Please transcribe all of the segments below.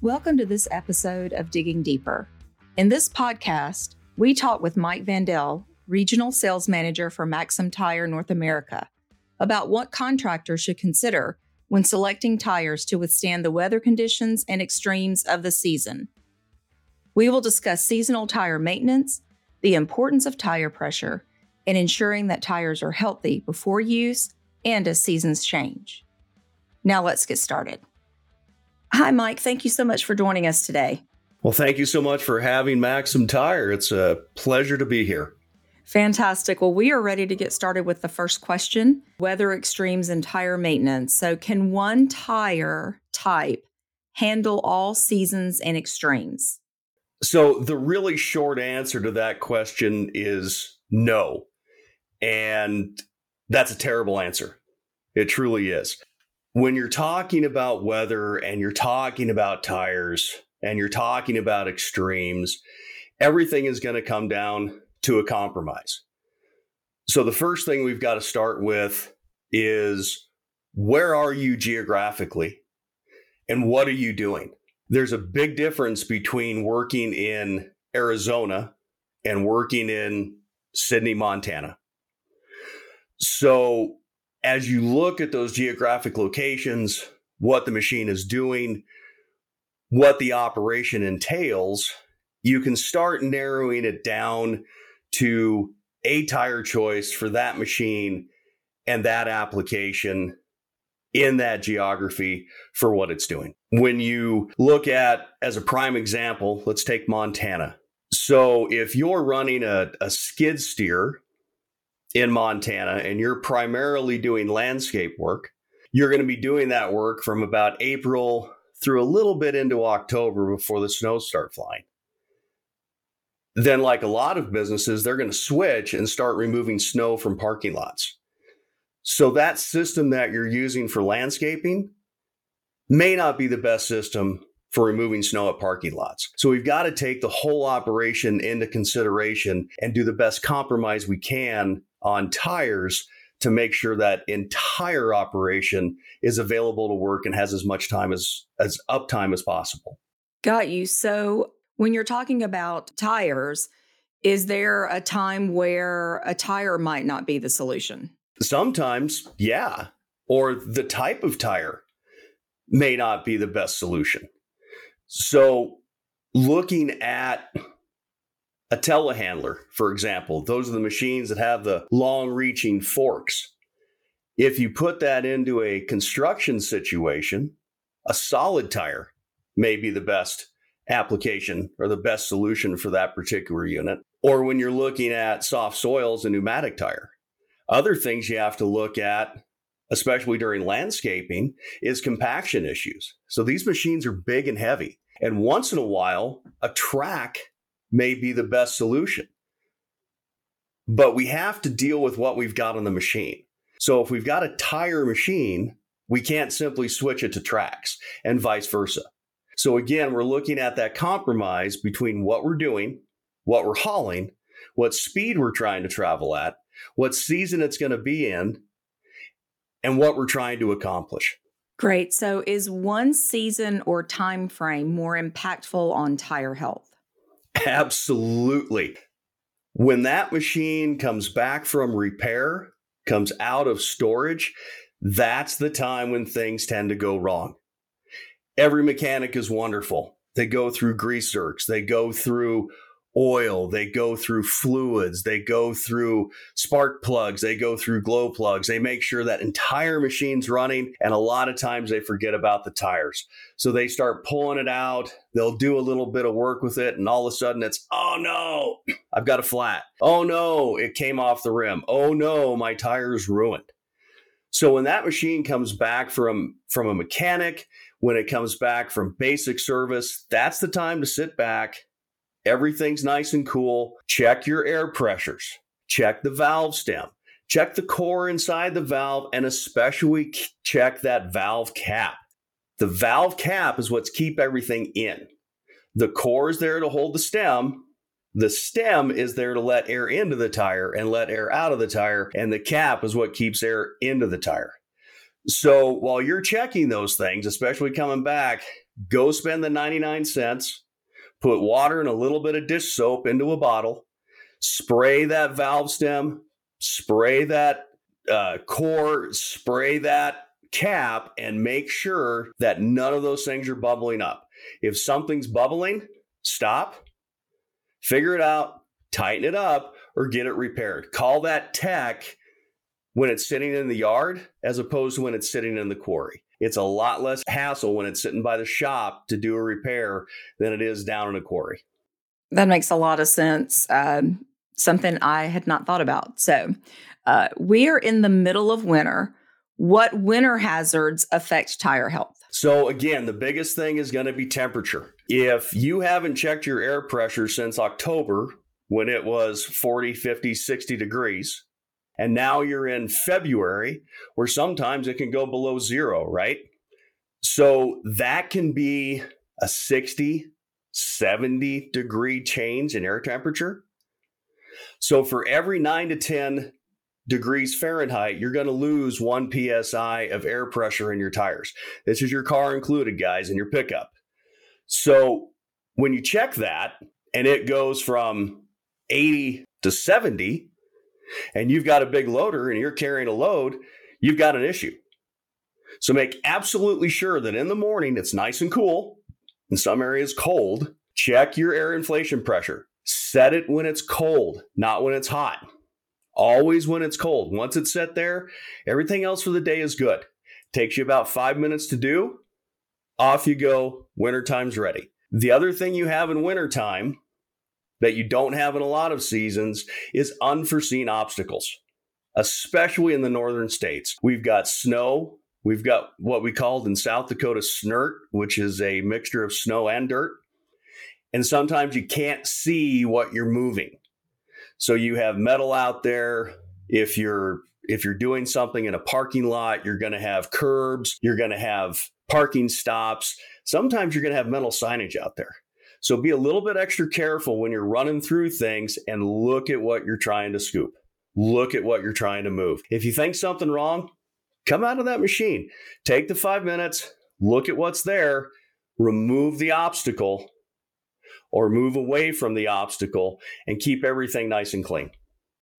Welcome to this episode of Digging Deeper. In this podcast, we talk with Mike Vandell, Regional Sales Manager for Maxam Tire North America, about what contractors should consider when selecting tires to withstand the weather conditions and extremes of the season. We will discuss seasonal tire maintenance, the importance of tire pressure, and ensuring that tires are healthy before use and as seasons change. Now let's get started. Hi, Mike. Thank you so much for joining us today. Well, thank you so much for having Maxam Tire. It's a pleasure to be here. Fantastic. Well, we are ready to get started with the first question weather extremes and tire maintenance. So, can one tire type handle all seasons and extremes? So, the really short answer to that question is no. And that's a terrible answer. It truly is when you're talking about weather and you're talking about tires and you're talking about extremes, everything is going to come down to a compromise. So the first thing we've got to start with is where are you geographically and what are you doing? There's a big difference between working in Arizona and working in Sidney, Montana. So as you look at those geographic locations, what the machine is doing, what the operation entails, you can start narrowing it down to a tire choice for that machine and that application in that geography for what it's doing. When you look at, as a prime example, let's take Montana. So if you're running a, a skid steer in Montana and you're primarily doing landscape work, you're going to be doing that work from about April through a little bit into October before the snows start flying. Then, like a lot of businesses, they're going to switch and start removing snow from parking lots. So, that system that you're using for landscaping may not be the best system for removing snow at parking lots. So we've got to take the whole operation into consideration and do the best compromise we can on tires to make sure that entire operation is available to work and has as much time as as uptime as possible. Got you. So when you're talking about tires, is there a time where a tire might not be the solution? Sometimes, yeah. Or the type of tire may not be the best solution. So looking at a telehandler, for example, those are the machines that have the long reaching forks. If you put that into a construction situation, a solid tire may be the best application or the best solution for that particular unit. Or when you're looking at soft soils, a pneumatic tire. Other things you have to look at, especially during landscaping, is compaction issues. So these machines are big and heavy. And once in a while, a track may be the best solution. But we have to deal with what we've got on the machine. So if we've got a tire machine, we can't simply switch it to tracks and vice versa. So again, we're looking at that compromise between what we're doing, what we're hauling, what speed we're trying to travel at, what season it's going to be in, and what we're trying to accomplish. Great. So is one season or time frame more impactful on tire health? Absolutely. When that machine comes back from repair, comes out of storage, that's the time when things tend to go wrong. Every mechanic is wonderful. They go through grease zerks, they go through oil, they go through fluids, they go through spark plugs, they go through glow plugs. They make sure that entire machine's running, and a lot of times they forget about the tires. So they start pulling it out, they'll do a little bit of work with it, and all of a sudden it's, oh no, I've got a flat. Oh no, it came off the rim. Oh no, my tire's ruined. So when that machine comes back from from a mechanic, when it comes back from basic service, that's the time to sit back Everything's nice and cool. Check your air pressures. Check the valve stem. Check the core inside the valve and especially check that valve cap. The valve cap is what's keep everything in. The core is there to hold the stem. The stem is there to let air into the tire and let air out of the tire, and the cap is what keeps air into the tire. So while you're checking those things, especially coming back, go spend the 99 cents, put water and a little bit of dish soap into a bottle, spray that valve stem, spray that uh, core, spray that cap, and make sure that none of those things are bubbling up. If something's bubbling, stop, figure it out, tighten it up, or get it repaired. Call that tech when it's sitting in the yard as opposed to when it's sitting in the quarry. It's a lot less hassle when it's sitting by the shop to do a repair than it is down in a quarry. That makes a lot of sense. Um, something I had not thought about. So, uh, we are in the middle of winter. What winter hazards affect tire health? So, again, the biggest thing is going to be temperature. If you haven't checked your air pressure since October, when it was 40, 50, 60 degrees, and now you're in February where sometimes it can go below zero, right? So that can be a 60, 70 degree change in air temperature. So for every nine to 10 degrees Fahrenheit, you're going to lose one psi of air pressure in your tires. This is your car included, guys, in your pickup. So when you check that and it goes from 80 to 70, and you've got a big loader and you're carrying a load, you've got an issue. So make absolutely sure that in the morning it's nice and cool, in some areas cold. Check your air inflation pressure. Set it when it's cold, not when it's hot. Always when it's cold. Once it's set there, everything else for the day is good. Takes you about five minutes to do. Off you go. Wintertime's ready. The other thing you have in wintertime that you don't have in a lot of seasons is unforeseen obstacles, especially in the northern states. We've got snow. We've got what we called in South Dakota snert, which is a mixture of snow and dirt. And sometimes you can't see what you're moving. So you have metal out there. If you're if you're doing something in a parking lot, you're going to have curbs, you're going to have parking stops. Sometimes you're going to have metal signage out there. So be a little bit extra careful when you're running through things and look at what you're trying to scoop. Look at what you're trying to move. If you think something wrong, come out of that machine. Take the five minutes, look at what's there, remove the obstacle or move away from the obstacle and keep everything nice and clean.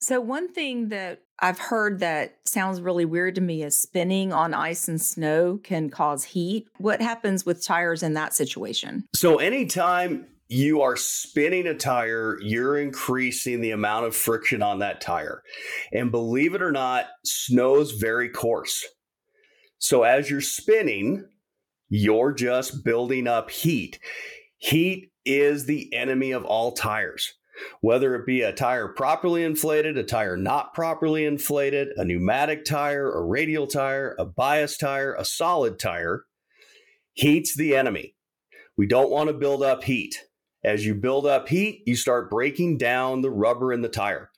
So, one thing that I've heard that sounds really weird to me is spinning on ice and snow can cause heat. What happens with tires in that situation? So, anytime you are spinning a tire, you're increasing the amount of friction on that tire. And believe it or not, snow's very coarse. So, as you're spinning, you're just building up heat. Heat is the enemy of all tires whether it be a tire properly inflated, a tire not properly inflated, a pneumatic tire, a radial tire, a bias tire, a solid tire, heat's the enemy. We don't want to build up heat. As you build up heat, you start breaking down the rubber in the tire.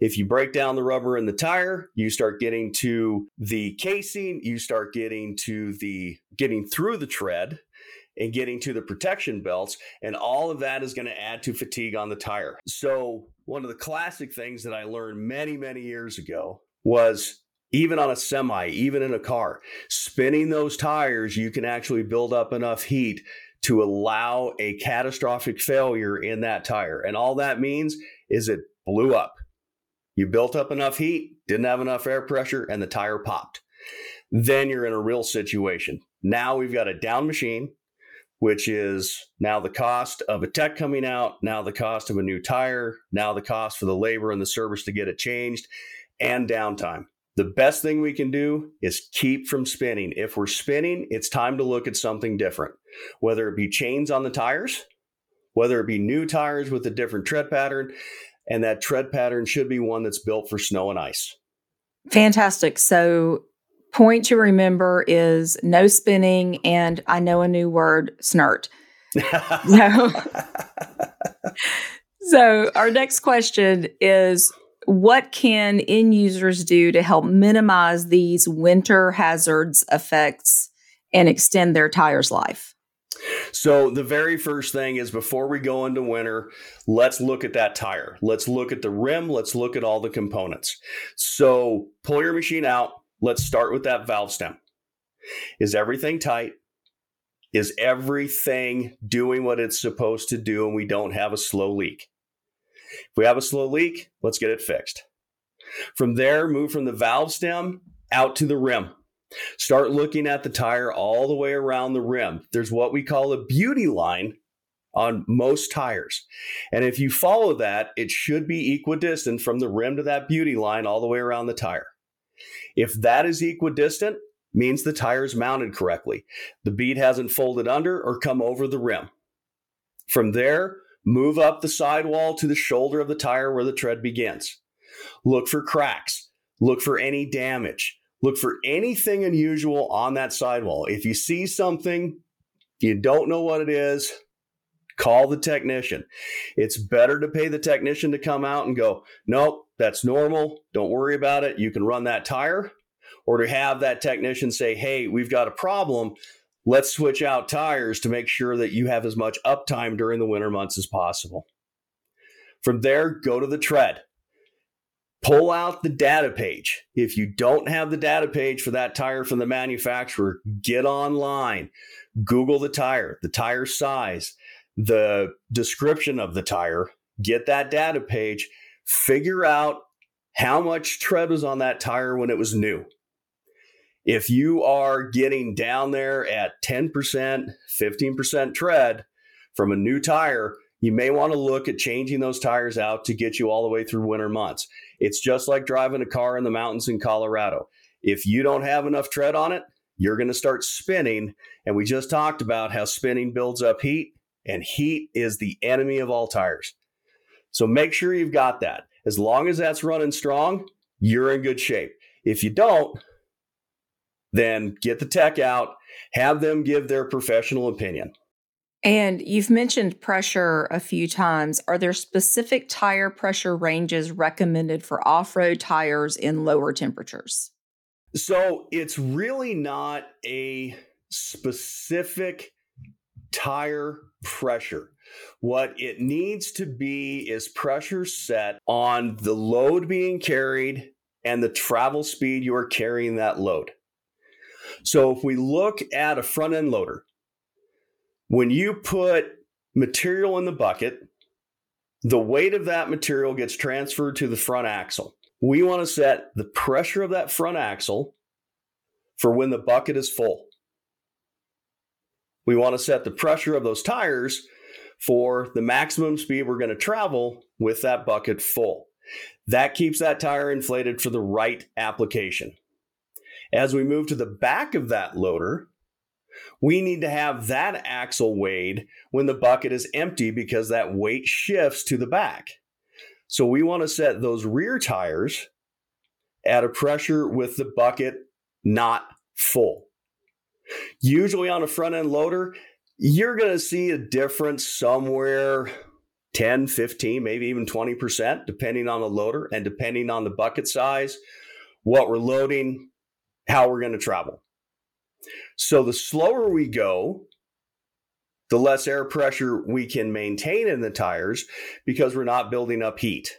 If you break down the rubber in the tire, you start getting to the casing, you start getting to the getting through the tread, and getting to the protection belts. And all of that is going to add to fatigue on the tire. So, one of the classic things that I learned many, many years ago was even on a semi, even in a car, spinning those tires, you can actually build up enough heat to allow a catastrophic failure in that tire. And all that means is it blew up. You built up enough heat, didn't have enough air pressure, and the tire popped. Then you're in a real situation. Now we've got a down machine which is now the cost of a tech coming out, now the cost of a new tire, now the cost for the labor and the service to get it changed, and downtime. The best thing we can do is keep from spinning. If we're spinning, it's time to look at something different, whether it be chains on the tires, whether it be new tires with a different tread pattern, and that tread pattern should be one that's built for snow and ice. Fantastic. So point to remember is no spinning and I know a new word, snert. so, so our next question is what can end users do to help minimize these winter hazards effects and extend their tires life? So, the very first thing is before we go into winter, let's look at that tire. Let's look at the rim. Let's look at all the components. So, pull your machine out, Let's start with that valve stem. Is everything tight? Is everything doing what it's supposed to do and we don't have a slow leak? If we have a slow leak, let's get it fixed. From there, move from the valve stem out to the rim. Start looking at the tire all the way around the rim. There's what we call a beauty line on most tires. And if you follow that, it should be equidistant from the rim to that beauty line all the way around the tire. If that is equidistant, means the tire is mounted correctly. The bead hasn't folded under or come over the rim. From there, move up the sidewall to the shoulder of the tire where the tread begins. Look for cracks. Look for any damage. Look for anything unusual on that sidewall. If you see something, you don't know what it is, call the technician. It's better to pay the technician to come out and go, nope, that's normal. Don't worry about it. You can run that tire. Or to have that technician say, hey, we've got a problem. Let's switch out tires to make sure that you have as much uptime during the winter months as possible. From there, go to the tread pull out the data page. If you don't have the data page for that tire from the manufacturer, get online, Google the tire, the tire size, the description of the tire, get that data page, figure out how much tread was on that tire when it was new. If you are getting down there at 10%, 15% tread from a new tire, you may want to look at changing those tires out to get you all the way through winter months. It's just like driving a car in the mountains in Colorado. If you don't have enough tread on it, you're going to start spinning. And we just talked about how spinning builds up heat, and heat is the enemy of all tires. So make sure you've got that. As long as that's running strong, you're in good shape. If you don't, then get the tech out, have them give their professional opinion. And you've mentioned pressure a few times. Are there specific tire pressure ranges recommended for off road tires in lower temperatures? So it's really not a specific tire pressure. What it needs to be is pressure set on the load being carried and the travel speed you are carrying that load. So if we look at a front end loader, when you put material in the bucket, the weight of that material gets transferred to the front axle. We want to set the pressure of that front axle for when the bucket is full. We want to set the pressure of those tires for the maximum speed we're going to travel with that bucket full. That keeps that tire inflated for the right application. As we move to the back of that loader, we need to have that axle weighed when the bucket is empty because that weight shifts to the back. So we want to set those rear tires at a pressure with the bucket not full. Usually on a front end loader, you're going to see a difference somewhere 10, 15, maybe even 20%, depending on the loader and depending on the bucket size, what we're loading, how we're going to travel. So the slower we go, the less air pressure we can maintain in the tires because we're not building up heat.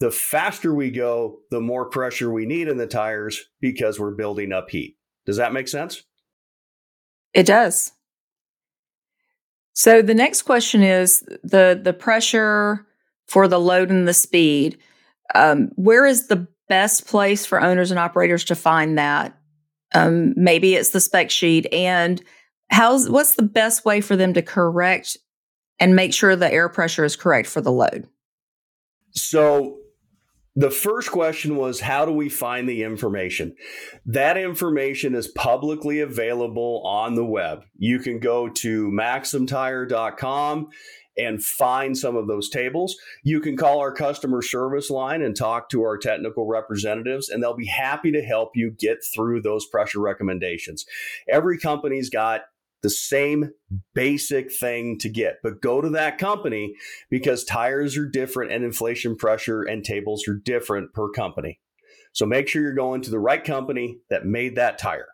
The faster we go, the more pressure we need in the tires because we're building up heat. Does that make sense? It does. So the next question is the the pressure for the load and the speed. Um, where is the best place for owners and operators to find that? Um, maybe it's the spec sheet. And how's what's the best way for them to correct and make sure the air pressure is correct for the load? So the first question was how do we find the information? That information is publicly available on the web. You can go to maxamtire.com and find some of those tables. You can call our customer service line and talk to our technical representatives, and they'll be happy to help you get through those pressure recommendations. Every company's got the same basic thing to get, but go to that company because tires are different and inflation pressure and tables are different per company. So make sure you're going to the right company that made that tire.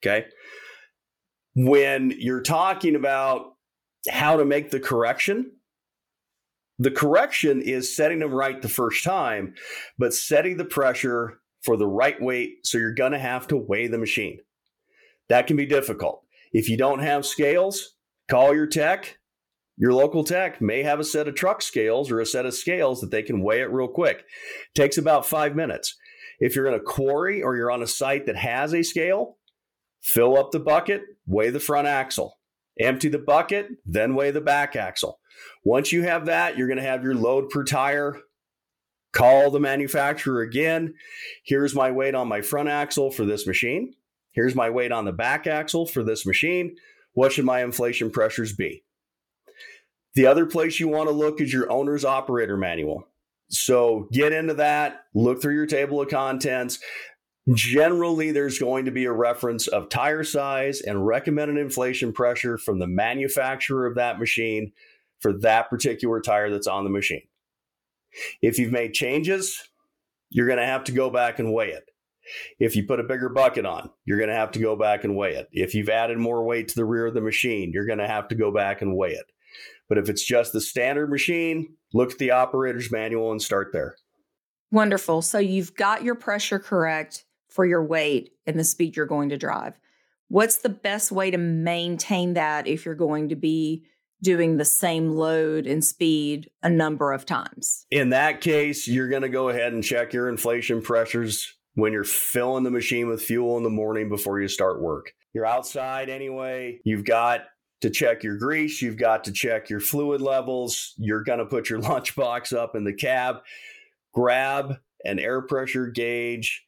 Okay. When you're talking about how to make the correction. The correction is setting them right the first time, but setting the pressure for the right weight. So you're going to have to weigh the machine. That can be difficult. If you don't have scales, call your tech. Your local tech may have a set of truck scales or a set of scales that they can weigh it real quick. It takes about five minutes. If you're in a quarry or you're on a site that has a scale, fill up the bucket, weigh the front axle, empty the bucket, then weigh the back axle. Once you have that, you're going to have your load per tire. Call the manufacturer again. Here's my weight on my front axle for this machine. Here's my weight on the back axle for this machine. What should my inflation pressures be? The other place you want to look is your owner's operator manual. So get into that, look through your table of contents. Generally, there's going to be a reference of tire size and recommended inflation pressure from the manufacturer of that machine for that particular tire that's on the machine. If you've made changes, you're going to have to go back and weigh it. If you put a bigger bucket on, you're going to have to go back and weigh it. If you've added more weight to the rear of the machine, you're going to have to go back and weigh it. But if it's just the standard machine, look at the operator's manual and start there. Wonderful. So you've got your pressure correct for your weight and the speed you're going to drive. What's the best way to maintain that if you're going to be doing the same load and speed a number of times? In that case, you're going to go ahead and check your inflation pressures when you're filling the machine with fuel in the morning before you start work. You're outside anyway. You've got to check your grease, you've got to check your fluid levels. You're going to put your lunchbox up in the cab, grab an air pressure gauge,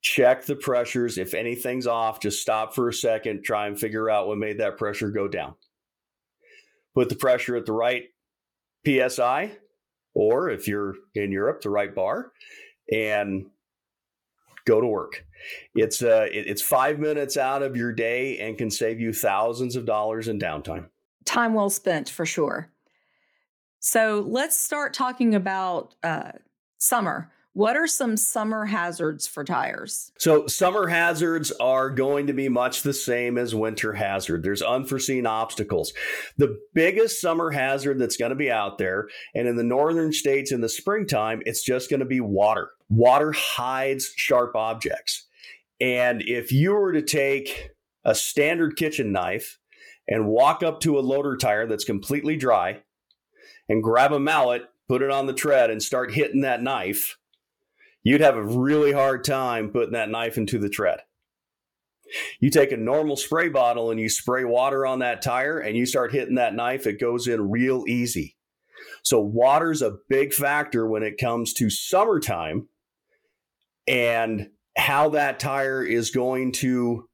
check the pressures. If anything's off, just stop for a second, try and figure out what made that pressure go down. Put the pressure at the right PSI, or if you're in Europe, the right bar, and go to work. It's uh, it's five minutes out of your day and can save you thousands of dollars in downtime. Time well spent for sure. So let's start talking about uh, summer. What are some summer hazards for tires? So, summer hazards are going to be much the same as winter hazard. There's unforeseen obstacles. The biggest summer hazard that's going to be out there, and in the northern states in the springtime, it's just going to be water. Water hides sharp objects. And if you were to take a standard kitchen knife and walk up to a loader tire that's completely dry and grab a mallet, put it on the tread, and start hitting that knife, you'd have a really hard time putting that knife into the tread. You take a normal spray bottle and you spray water on that tire and you start hitting that knife, it goes in real easy. So, water's a big factor when it comes to summertime and how that tire is going to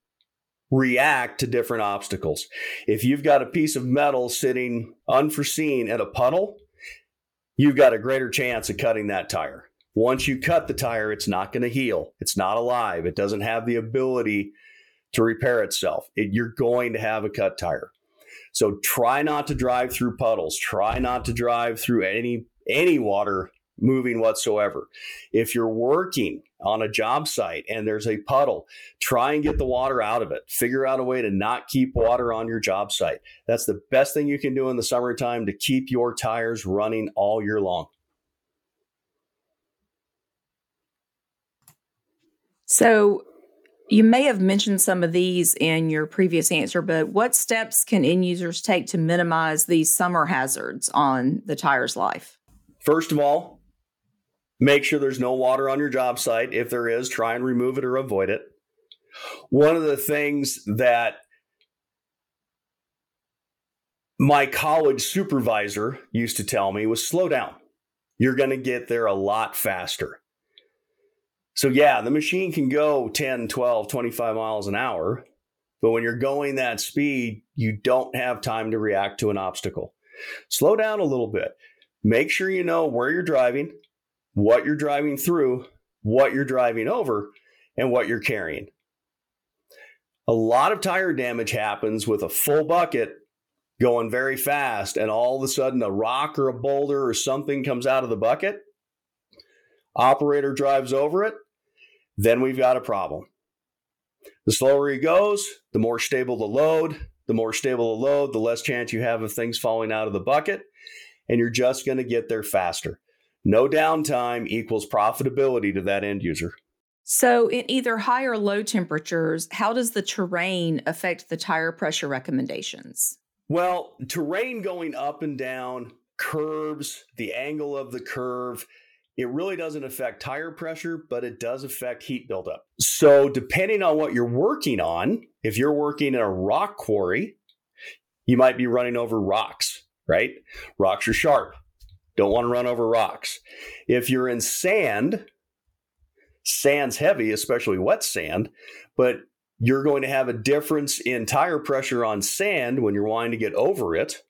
react to different obstacles. If you've got a piece of metal sitting unforeseen at a puddle, you've got a greater chance of cutting that tire. Once you cut the tire, it's not going to heal. It's not alive. It doesn't have the ability to repair itself. It, you're going to have a cut tire. So try not to drive through puddles. Try not to drive through any any water moving whatsoever. If you're working on a job site and there's a puddle, try and get the water out of it. Figure out a way to not keep water on your job site. That's the best thing you can do in the summertime to keep your tires running all year long. So, you may have mentioned some of these in your previous answer, but what steps can end users take to minimize these summer hazards on the tire's life? First of all, make sure there's no water on your job site. If there is, try and remove it or avoid it. One of the things that my college supervisor used to tell me was slow down. You're going to get there a lot faster. So, yeah, the machine can go 10, 12, 25 miles an hour. But when you're going that speed, you don't have time to react to an obstacle. Slow down a little bit. Make sure you know where you're driving, what you're driving through, what you're driving over, and what you're carrying. A lot of tire damage happens with a full bucket going very fast, and all of a sudden a rock or a boulder or something comes out of the bucket. Operator drives over it, then we've got a problem. The slower he goes, the more stable the load. The more stable the load, the less chance you have of things falling out of the bucket, and you're just going to get there faster. No downtime equals profitability to that end user. So, in either high or low temperatures, how does the terrain affect the tire pressure recommendations? Well, terrain going up and down, curves, the angle of the curve, it really doesn't affect tire pressure, but it does affect heat buildup. So, depending on what you're working on, if you're working in a rock quarry, you might be running over rocks, right? Rocks are sharp. Don't want to run over rocks. If you're in sand, sand's heavy, especially wet sand, but you're going to have a difference in tire pressure on sand when you're wanting to get over it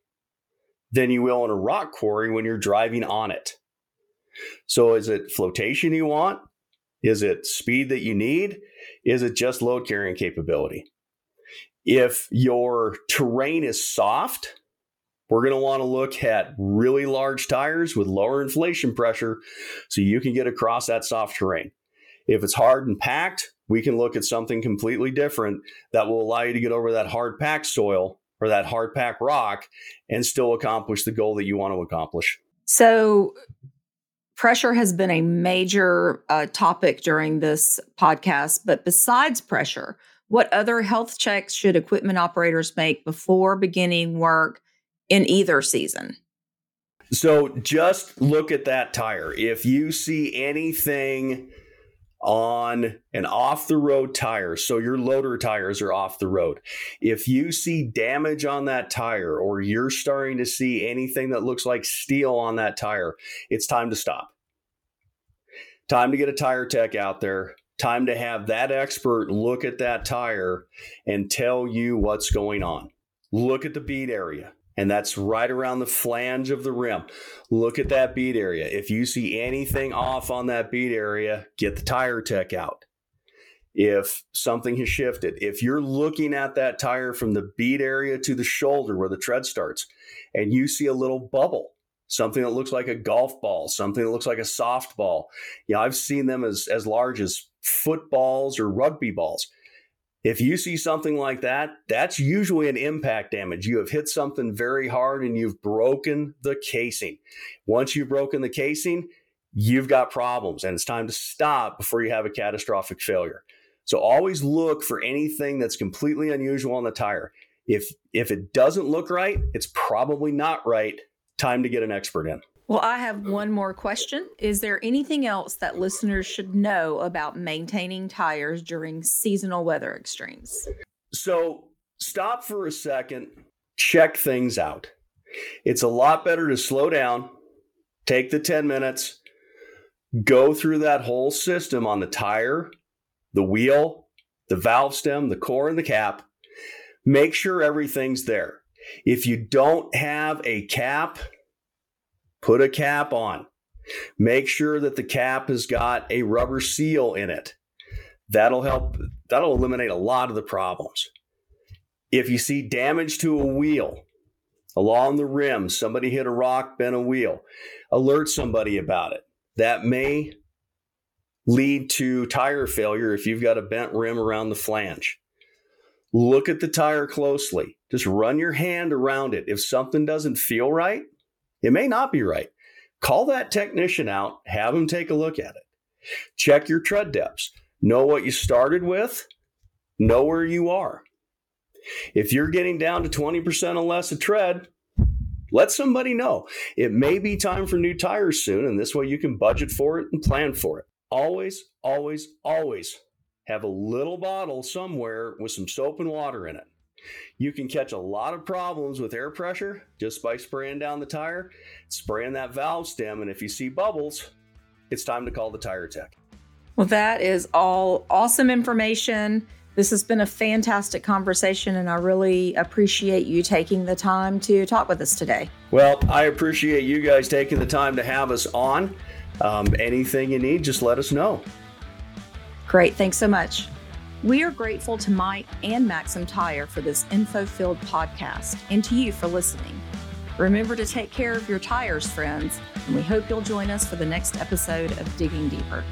than you will in a rock quarry when you're driving on it. So, is it flotation you want? Is it speed that you need? Is it just load carrying capability? If your terrain is soft, we're going to want to look at really large tires with lower inflation pressure so you can get across that soft terrain. If it's hard and packed, we can look at something completely different that will allow you to get over that hard packed soil or that hard packed rock and still accomplish the goal that you want to accomplish. So, pressure has been a major uh, topic during this podcast, but besides pressure, what other health checks should equipment operators make before beginning work in either season? So, just look at that tire. If you see anything on an off the road tire. So your loader tires are off the road. If you see damage on that tire or you're starting to see anything that looks like steel on that tire, it's time to stop. Time to get a tire tech out there. Time to have that expert look at that tire and tell you what's going on. Look at the bead area and that's right around the flange of the rim. Look at that bead area. If you see anything off on that bead area, get the tire tech out. If something has shifted, if you're looking at that tire from the bead area to the shoulder where the tread starts, and you see a little bubble, something that looks like a golf ball, something that looks like a softball, you know, I've seen them as, as large as footballs or rugby balls if you see something like that, that's usually an impact damage. You have hit something very hard and you've broken the casing. Once you've broken the casing, you've got problems and it's time to stop before you have a catastrophic failure. So always look for anything that's completely unusual on the tire. If if it doesn't look right, it's probably not right. Time to get an expert in. Well, I have one more question. Is there anything else that listeners should know about maintaining tires during seasonal weather extremes? So, stop for a second, check things out. It's a lot better to slow down, take the 10 minutes, go through that whole system on the tire, the wheel, the valve stem, the core, and the cap. Make sure everything's there. If you don't have a cap, Put a cap on. Make sure that the cap has got a rubber seal in it. That'll help, that'll eliminate a lot of the problems. If you see damage to a wheel along the rim, somebody hit a rock, bent a wheel, alert somebody about it. That may lead to tire failure if you've got a bent rim around the flange. Look at the tire closely. Just run your hand around it. If something doesn't feel right, it may not be right. Call that technician out, have him take a look at it. Check your tread depths. Know what you started with, know where you are. If you're getting down to 20% or less of tread, let somebody know. It may be time for new tires soon, and this way you can budget for it and plan for it. Always, always, always have a little bottle somewhere with some soap and water in it. You can catch a lot of problems with air pressure just by spraying down the tire, spraying that valve stem, and if you see bubbles, it's time to call the tire tech. Well, that is all awesome information. This has been a fantastic conversation, and I really appreciate you taking the time to talk with us today. Well, I appreciate you guys taking the time to have us on. Um, anything you need, just let us know. Great. Thanks so much. We are grateful to Mike and Maxam Tire for this info filled podcast and to you for listening. Remember to take care of your tires, friends, and we hope you'll join us for the next episode of Digging Deeper.